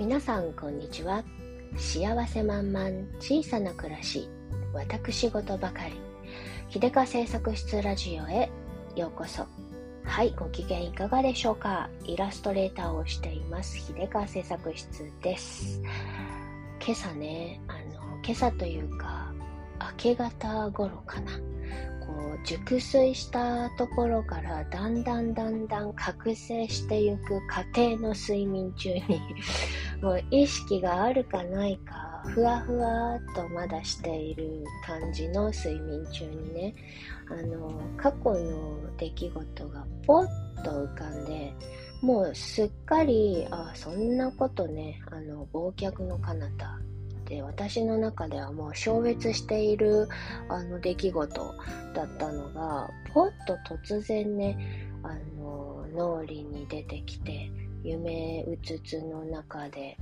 皆さんこんにちは。幸せ満々小さな暮らし私事ばかり。秀香製作室ラジオへようこそ。はいご機嫌いかがでしょうか。イラストレーターをしています秀香製作室です。今朝ねあの今朝というか明け方頃かな。熟睡したところからだんだんだんだん覚醒していく家庭の睡眠中にもう意識があるかないかふわふわっとまだしている感じの睡眠中にねあの過去の出来事がポッと浮かんでもうすっかりあそんなことねあの忘却の彼方で私の中ではもう消滅しているあの出来事だったのがポッと突然ねあの脳裏に出てきて夢うつつの中で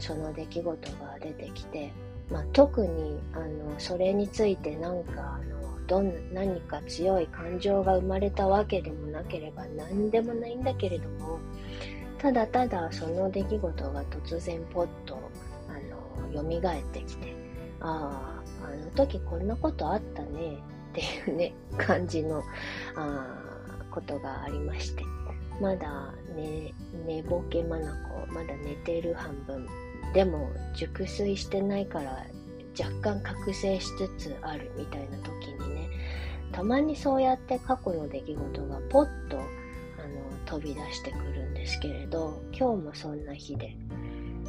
その出来事が出てきて、まあ、特にあのそれについてなんかあのどん何か強い感情が生まれたわけでもなければ何でもないんだけれどもただただその出来事が突然ポッと蘇ってきてあああの時こんなことあったねっていうね感じのあことがありまして。まだ寝寝ぼけまなこまだ寝てる半分。でも熟睡してないから若干覚醒しつつあるみたいな時にねたまにそうやって過去の出来事がポッとあの飛び出してくるんですけれど今日もそんな日で、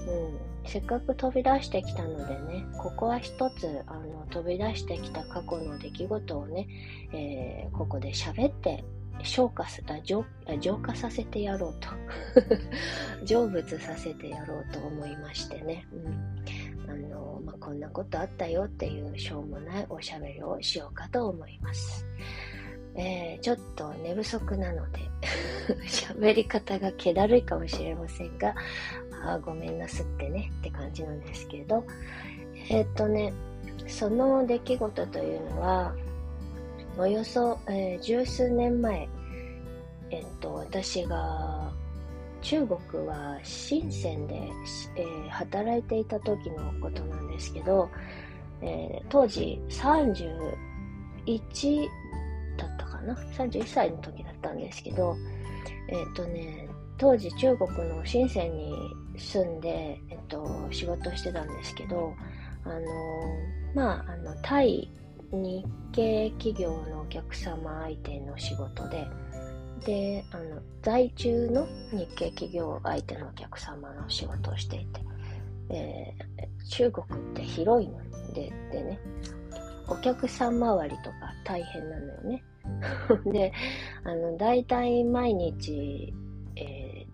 うん、せっかく飛び出してきたのでねここは一つあの飛び出してきた過去の出来事をね、えー、ここで喋って消化す浄浄化させてやろうと。成仏させてやろうと思いましてね、うん。あのまあ、こんなことあったよっていうしょうもないおしゃべりをしようかと思います、えー、ちょっと寝不足なので 喋り方が気だるいかもしれませんがあごめんなすってねって感じなんですけど。えー、っとねその出来事というのはおよそ、えー、十数年前、えっと、私が中国は深センで、えー、働いていた時のことなんですけど、え、当時31だったかな？31歳の時だったんですけどえっ、とね当時中国の深センに住んで、えっと、仕事してたんですけどあのまああのタイ日系企業のお客様相手の仕事で、で、あの、在中の日系企業相手のお客様の仕事をしていて、えー、中国って広いので、でね、お客さん周りとか大変なのよね。で、あの、大体毎日、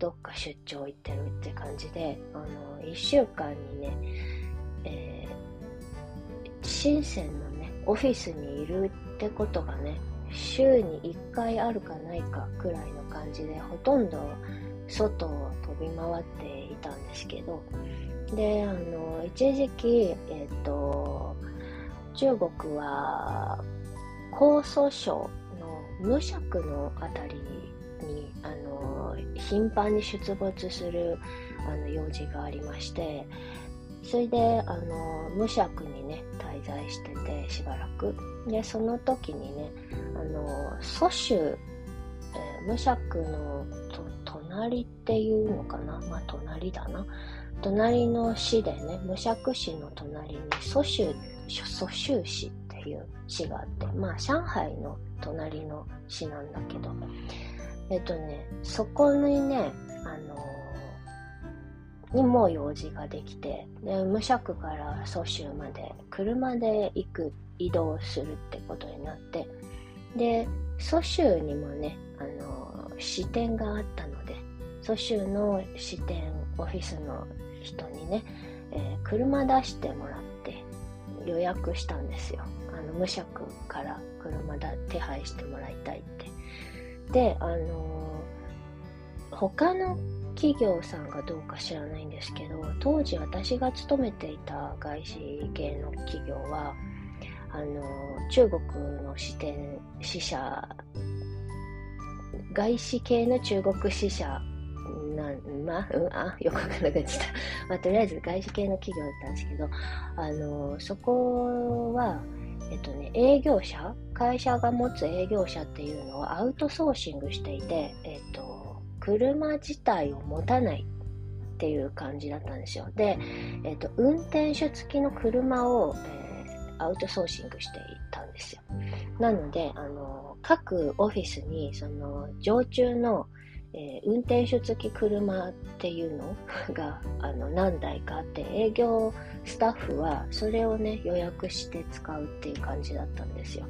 どっか出張行ってるって感じで、あの、一週間にね、えー、深センのねオフィスにいるってことがね週に1回あるかないかくらいの感じでほとんど外を飛び回っていたんですけどであの一時期えっ、と中国は江蘇省の無職のあたりにあの頻繁に出没するあの用事がありましてそれであの無職にね滞在しててしばらく。でその時にねあの蘇州、えー、無職の隣っていうのかな？まあ隣だな。隣の市でね無職市の隣に蘇州蘇州市っていう市があってまあ上海の隣の市なんだけど。えっとねそこにねあのにも用事ができてで無職から蘇州まで車で行く移動するってことになってで蘇州にもねあの支店があったので蘇州の支店オフィスの人にね、えー、車出してもらって予約したんですよ。あの無職から車だ手配してもらいたいって。であの他の企業さんがどうか知らないんですけど当時私が勤めていた外資系の企業はあの中国の支店支社外資系の中国支社なま、うん、あ、よくわかんなくなっちゃった。まあ、とりあえず外資系の企業だったんですけど、あの、そこは、えっとね、営業者？会社が持つ営業者っていうのをアウトソーシングしていて、えっと、車自体を持たないっていう感じだったんですよ。で、えっと、運転手付きの車を、えー、アウトソーシングしていたんですよ。なので、あの、各オフィスに、その、常駐の、えー、運転手付き車っていうの？があの何台かあって営業スタッフはそれをね予約して使うっていう感じだったんですよ。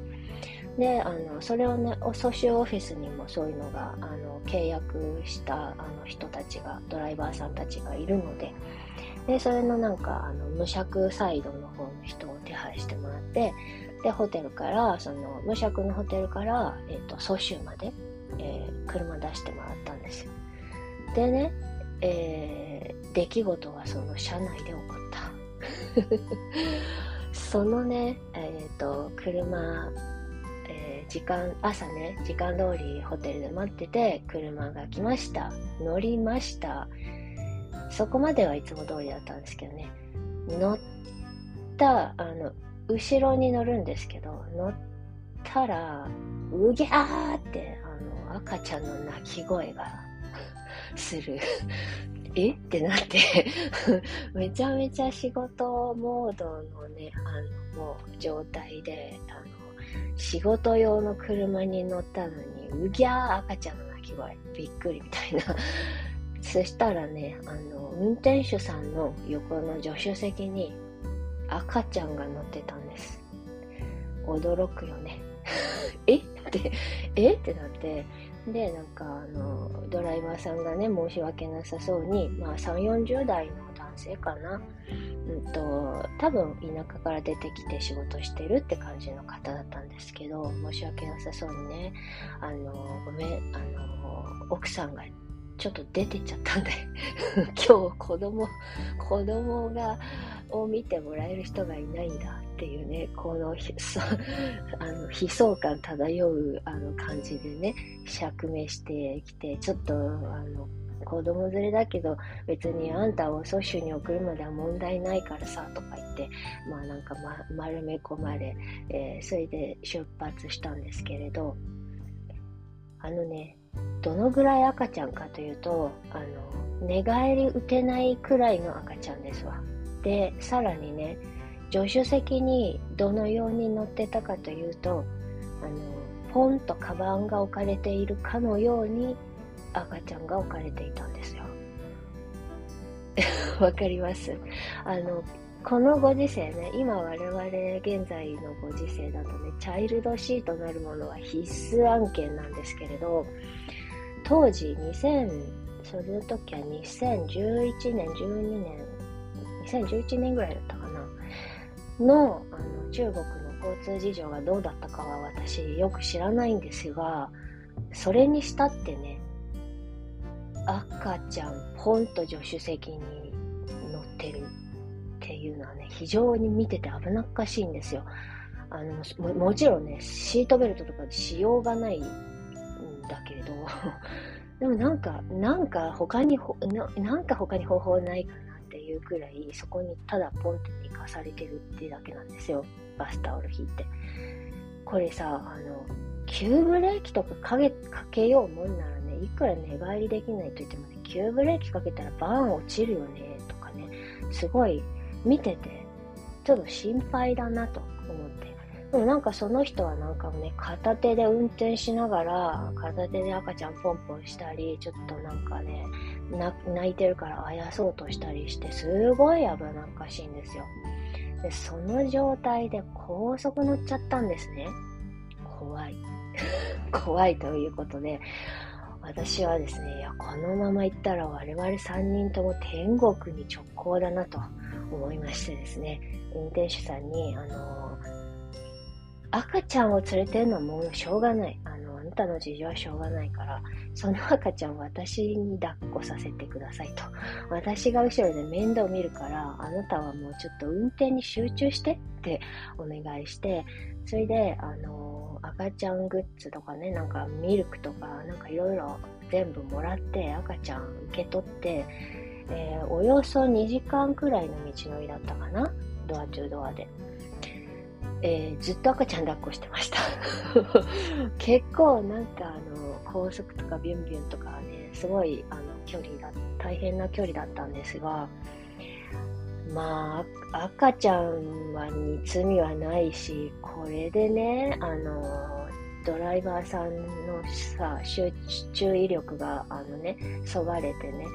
であのそれをねソシオフィスにもそういうのがあの契約したあの人たちがドライバーさんたちがいるのででそれのなんかあの無尺サイドの方の人を手配してもらってでホテルからその無尺のホテルから、えーと、と蘇州までえー、車出してもらったんですよ。でね、えー、出来事はその車内で起こった。そのね、えっ、ー、と、車、えー、時間、朝ね、時間通りホテルで待ってて、車が来ました。乗りました。そこまではいつも通りだったんですけどね。乗った、あの、後ろに乗るんですけど、乗ったら、うぎゃーって、あ赤ちゃんの泣き声がする え？ってなって めちゃめちゃ仕事モードのね、あの、もう状態で、あの、仕事用の車に乗ったのに、うぎゃー赤ちゃんの泣き声、びっくりみたいな。そしたらね、あの、運転手さんの横の助手席に赤ちゃんが乗ってたんです。驚くよね。え？って、え？ってなって、で、なんか、あの、ドライバーさんがね、申し訳なさそうに、まあ、3、40代の男性かな。うんと、多分、田舎から出てきて仕事してるって感じの方だったんですけど、申し訳なさそうにね、あの、ごめん、あの、奥さんがちょっと出てっちゃったんで 今日子供、子供が、を見てもらえる人がいないんだっていうね、この あの悲壮感漂うあの感じでね、釈明してきて、ちょっとあの子供連れだけど別にあんたを蘇州に送るまでは問題ないからさとか言ってまあなんか、ま、丸め込まれ、えー、それで出発したんですけれどあのねどのぐらい赤ちゃんかというとあの寝返り打てないくらいの赤ちゃんですわ。でさらにね助手席にどのように乗ってたかというとあのポンとカバンが置かれているかのように赤ちゃんが置かれていたんですよ。わかります？あのこのご時世ね、今我々現在のご時世だとね、チャイルドシートなるものは必須案件なんですけれど、当時2000、それの時は2011年、12年、2011年ぐらいだったかな、のあの中国の交通事情がどうだったかは私よく知らないんですが、それにしたってね、赤ちゃんポンと助手席に乗ってるっていうのはね、非常に見てて危なっかしいんですよ。あのももちろんね、シートベルトとかしようがないんだけれど、でもなんか、なんか他にな、なんか他に方法ないかなっていうくらい、そこにただポンって寝かされてるっていうだけなんですよ。バスタオル引いて。これさ、あの、急ブレーキとかかけかけようもんならね、いくら寝返りできないと言ってもね、急ブレーキかけたらバーン落ちるよね、とかね、すごい見てて、ちょっと心配だなと思って。でもなんかその人はなんかね、片手で運転しながら、片手で赤ちゃんポンポンしたり、ちょっとなんかね、泣いてるからあやそうとしたりして、すごい危なっかしいんですよ。で、その状態で高速乗っちゃったんですね。怖い。怖いということで、私はですね、いや、このまま行ったら我々3人とも天国に直行だなと思いましてですね、運転手さんに、あの赤ちゃんを連れてるのはもうしょうがない。あの、あなたの事情はしょうがないから、その赤ちゃん私に抱っこさせてくださいと。私が後ろで面倒見るから、あなたはもうちょっと運転に集中してってお願いして、それで、あの赤ちゃんグッズとかね、なんかミルクとか、なんかいろいろ全部もらって赤ちゃん受け取って、えー、およそ2時間くらいの道のりだったかな？ドアトゥドアで。えー、ずっと赤ちゃん抱っこしてました。結構なんかあの高速とかビュンビュンとかねすごいあの距離だ大変な距離だったんですがまあ赤ちゃんはに罪はないしこれでねあのドライバーさんのさ注意力があのねそがれてね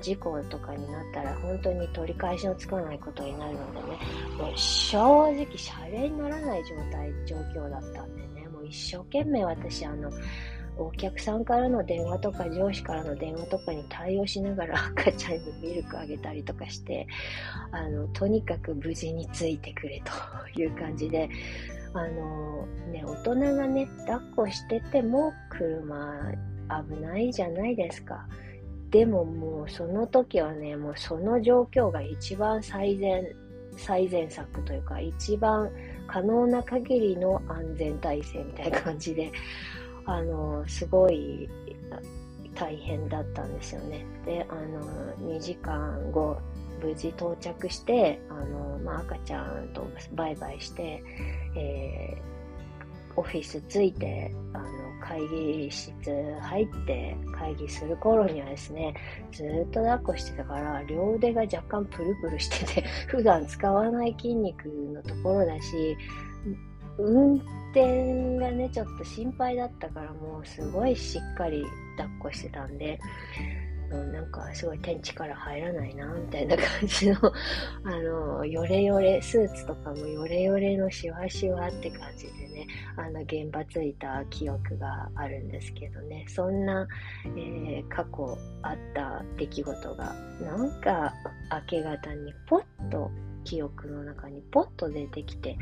事故とかになったら本当に取り返しのつかないことになるのでねもう正直謝礼にならない状態状況だったんでねもう一生懸命私あのお客さんからの電話とか上司からの電話とかに対応しながら 赤ちゃんにミルクあげたりとかしてあのとにかく無事についてくれという感じであのね、大人がね、抱っこしてても車危ないじゃないですか。でももうその時はね、もうその状況が一番最善、最善策というか、一番可能な限りの安全体制みたいな感じで、あの、すごい大変だったんですよね。で、あの、2時間後、無事到着して、あの、まあ、赤ちゃんとバイバイして、えー、オフィス着いて、あの、会議室入って会議する頃にはですね、ずっと抱っこしてたから、両腕が若干プルプルしてて、普段使わない筋肉のところだし、運転がね、ちょっと心配だったから、もうすごいしっかり抱っこしてたんで、うん、なんかすごい天地から入らないな、みたいな感じのあの、ヨレヨレ、スーツとかもヨレヨレのシワシワって感じでね、あの、現場ついた記憶があるんですけどね、そんな、えー、過去あった出来事が、なんか明け方にポッと記憶の中にポッと出てきて、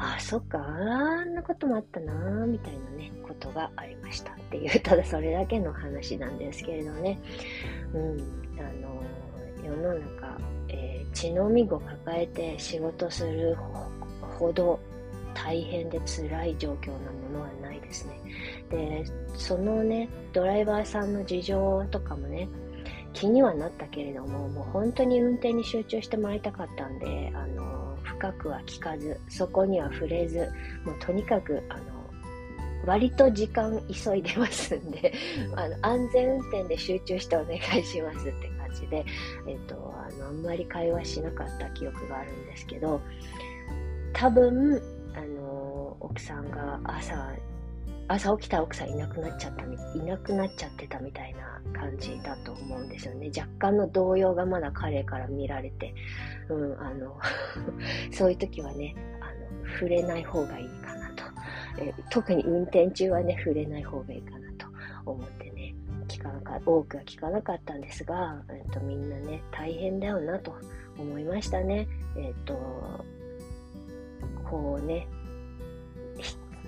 ああ、そっか、あんなこともあったな、みたいなね、ことがありましたっていう、ただそれだけの話なんですけれどね。うん、あの、世の中、えー、血のみご抱えて仕事するほど大変で辛い状況なものはないですね。で、そのね、ドライバーさんの事情とかもね、気にはなったけれども、もう本当に運転に集中してもらいたかったんで、あの、深くは聞かず、そこには触れず、もうとにかく、あの、割と時間急いでますんで、あの、安全運転で集中してお願いしますって感じで、えっ、と、あの、あんまり会話しなかった記憶があるんですけど、多分、あの、奥さんが朝朝起きた奥さんいなくなっちゃったいなくなっちゃってたみたいな感じだと思うんですよね。若干の動揺がまだ彼から見られて、うん、あの そういう時はね、あの、触れない方がいいかなと。え特に運転中はね、触れない方がいいかなと思ってね、聞かなか多くは聞かなかったんですが、えっと、みんなね、大変だよなと思いましたね。えっと、こうね、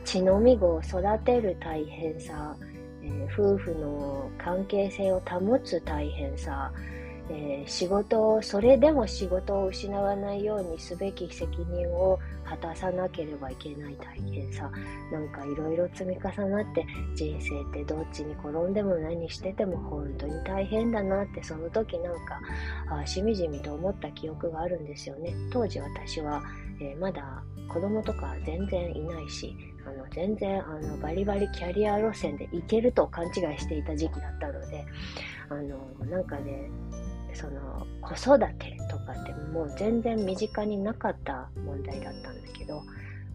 血のみ子を育てる大変さ、えー、夫婦の関係性を保つ大変さ、えー、仕事を、それでも仕事を失わないようにすべき責任を果たさなければいけない大変さ、なんかいろいろ積み重なって人生ってどっちに転んでも何してても本当に大変だなってその時なんかあしみじみと思った記憶があるんですよね。当時私は、えー、まだ子供とか全然いないし、あの全然あのバリバリキャリア路線で行けると勘違いしていた時期だったので、あのなんかね、その子育てとかってもう全然身近になかった問題だったんだけど、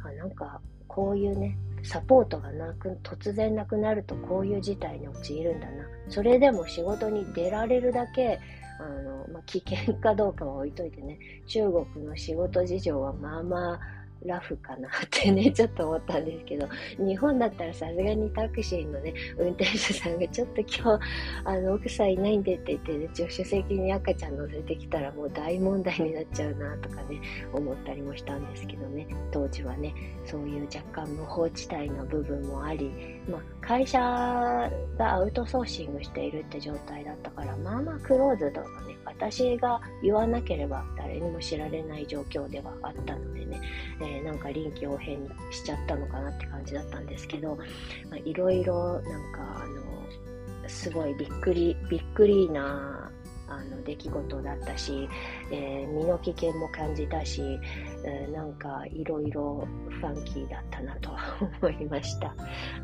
あなんかこういうね、サポートがなく、突然なくなるとこういう事態に陥るんだな。それでも仕事に出られるだけ、あの、まあ、危険かどうかは置いといてね、中国の仕事事情はまあまあ、ラフかなってね、ちょっと思ったんですけど、日本だったらさすがにタクシーのね、運転手さんがちょっと今日、あの、奥さんいないんでって言ってね、助手席に赤ちゃん乗せてきたらもう大問題になっちゃうなとかね、思ったりもしたんですけどね、当時はね、そういう若干無法地帯の部分もあり、まあ、会社がアウトソーシングしているって状態だったから、まあまあクローズドのね、私が言わなければ誰にも知られない状況ではあったのでね、ええ、なんか臨機応変にしちゃったのかなって感じだったんですけど、まあ、いろいろなんかあのすごいびっくりびっくりなあの出来事だったし、えー、身の危険も感じたし、えー、なんかいろいろファンキーだったなと 思いました。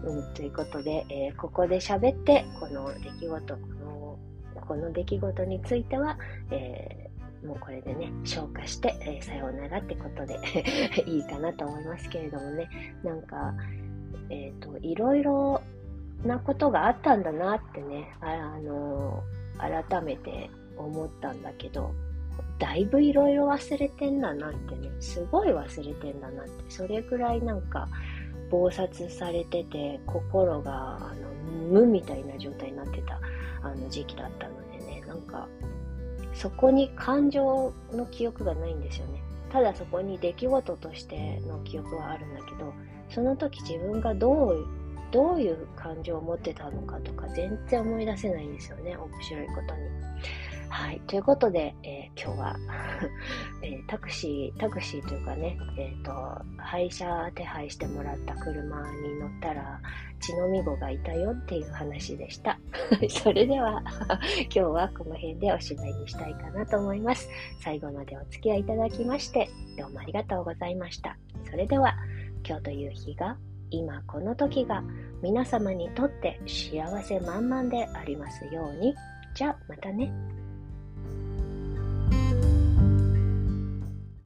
うん、ということで、えー、ここで喋ってこの出来事このこの出来事については、えもうこれでね、消化して、えさようならってことで いいかなと思いますけれどもね、なんか、えっ、と、いろいろなことがあったんだなってね、あの改めて思ったんだけど、だいぶいろいろ忘れてんだなってね、すごい忘れてんだなって、それぐらいなんか、暴殺されてて、心が、あの、無みたいな状態になってた、あの時期だったのでね、なんか、そこに感情の記憶がないんですよね。ただそこに出来事としての記憶はあるんだけど、その時自分がどうどういう感情を持ってたのかとか全然思い出せないんですよね。面白いことに。はい。ということで、えー、今日は えー、タクシー、タクシーというかね、えっ、ー、と、配車手配してもらった車に乗ったら、血のみ子がいたよっていう話でした。それでは、今日はこの辺でおしまいにしたいかなと思います。最後までお付き合いいただきまして、どうもありがとうございました。それでは、今日という日が今この時が皆様にとって幸せ満々でありますように。じゃあまたね。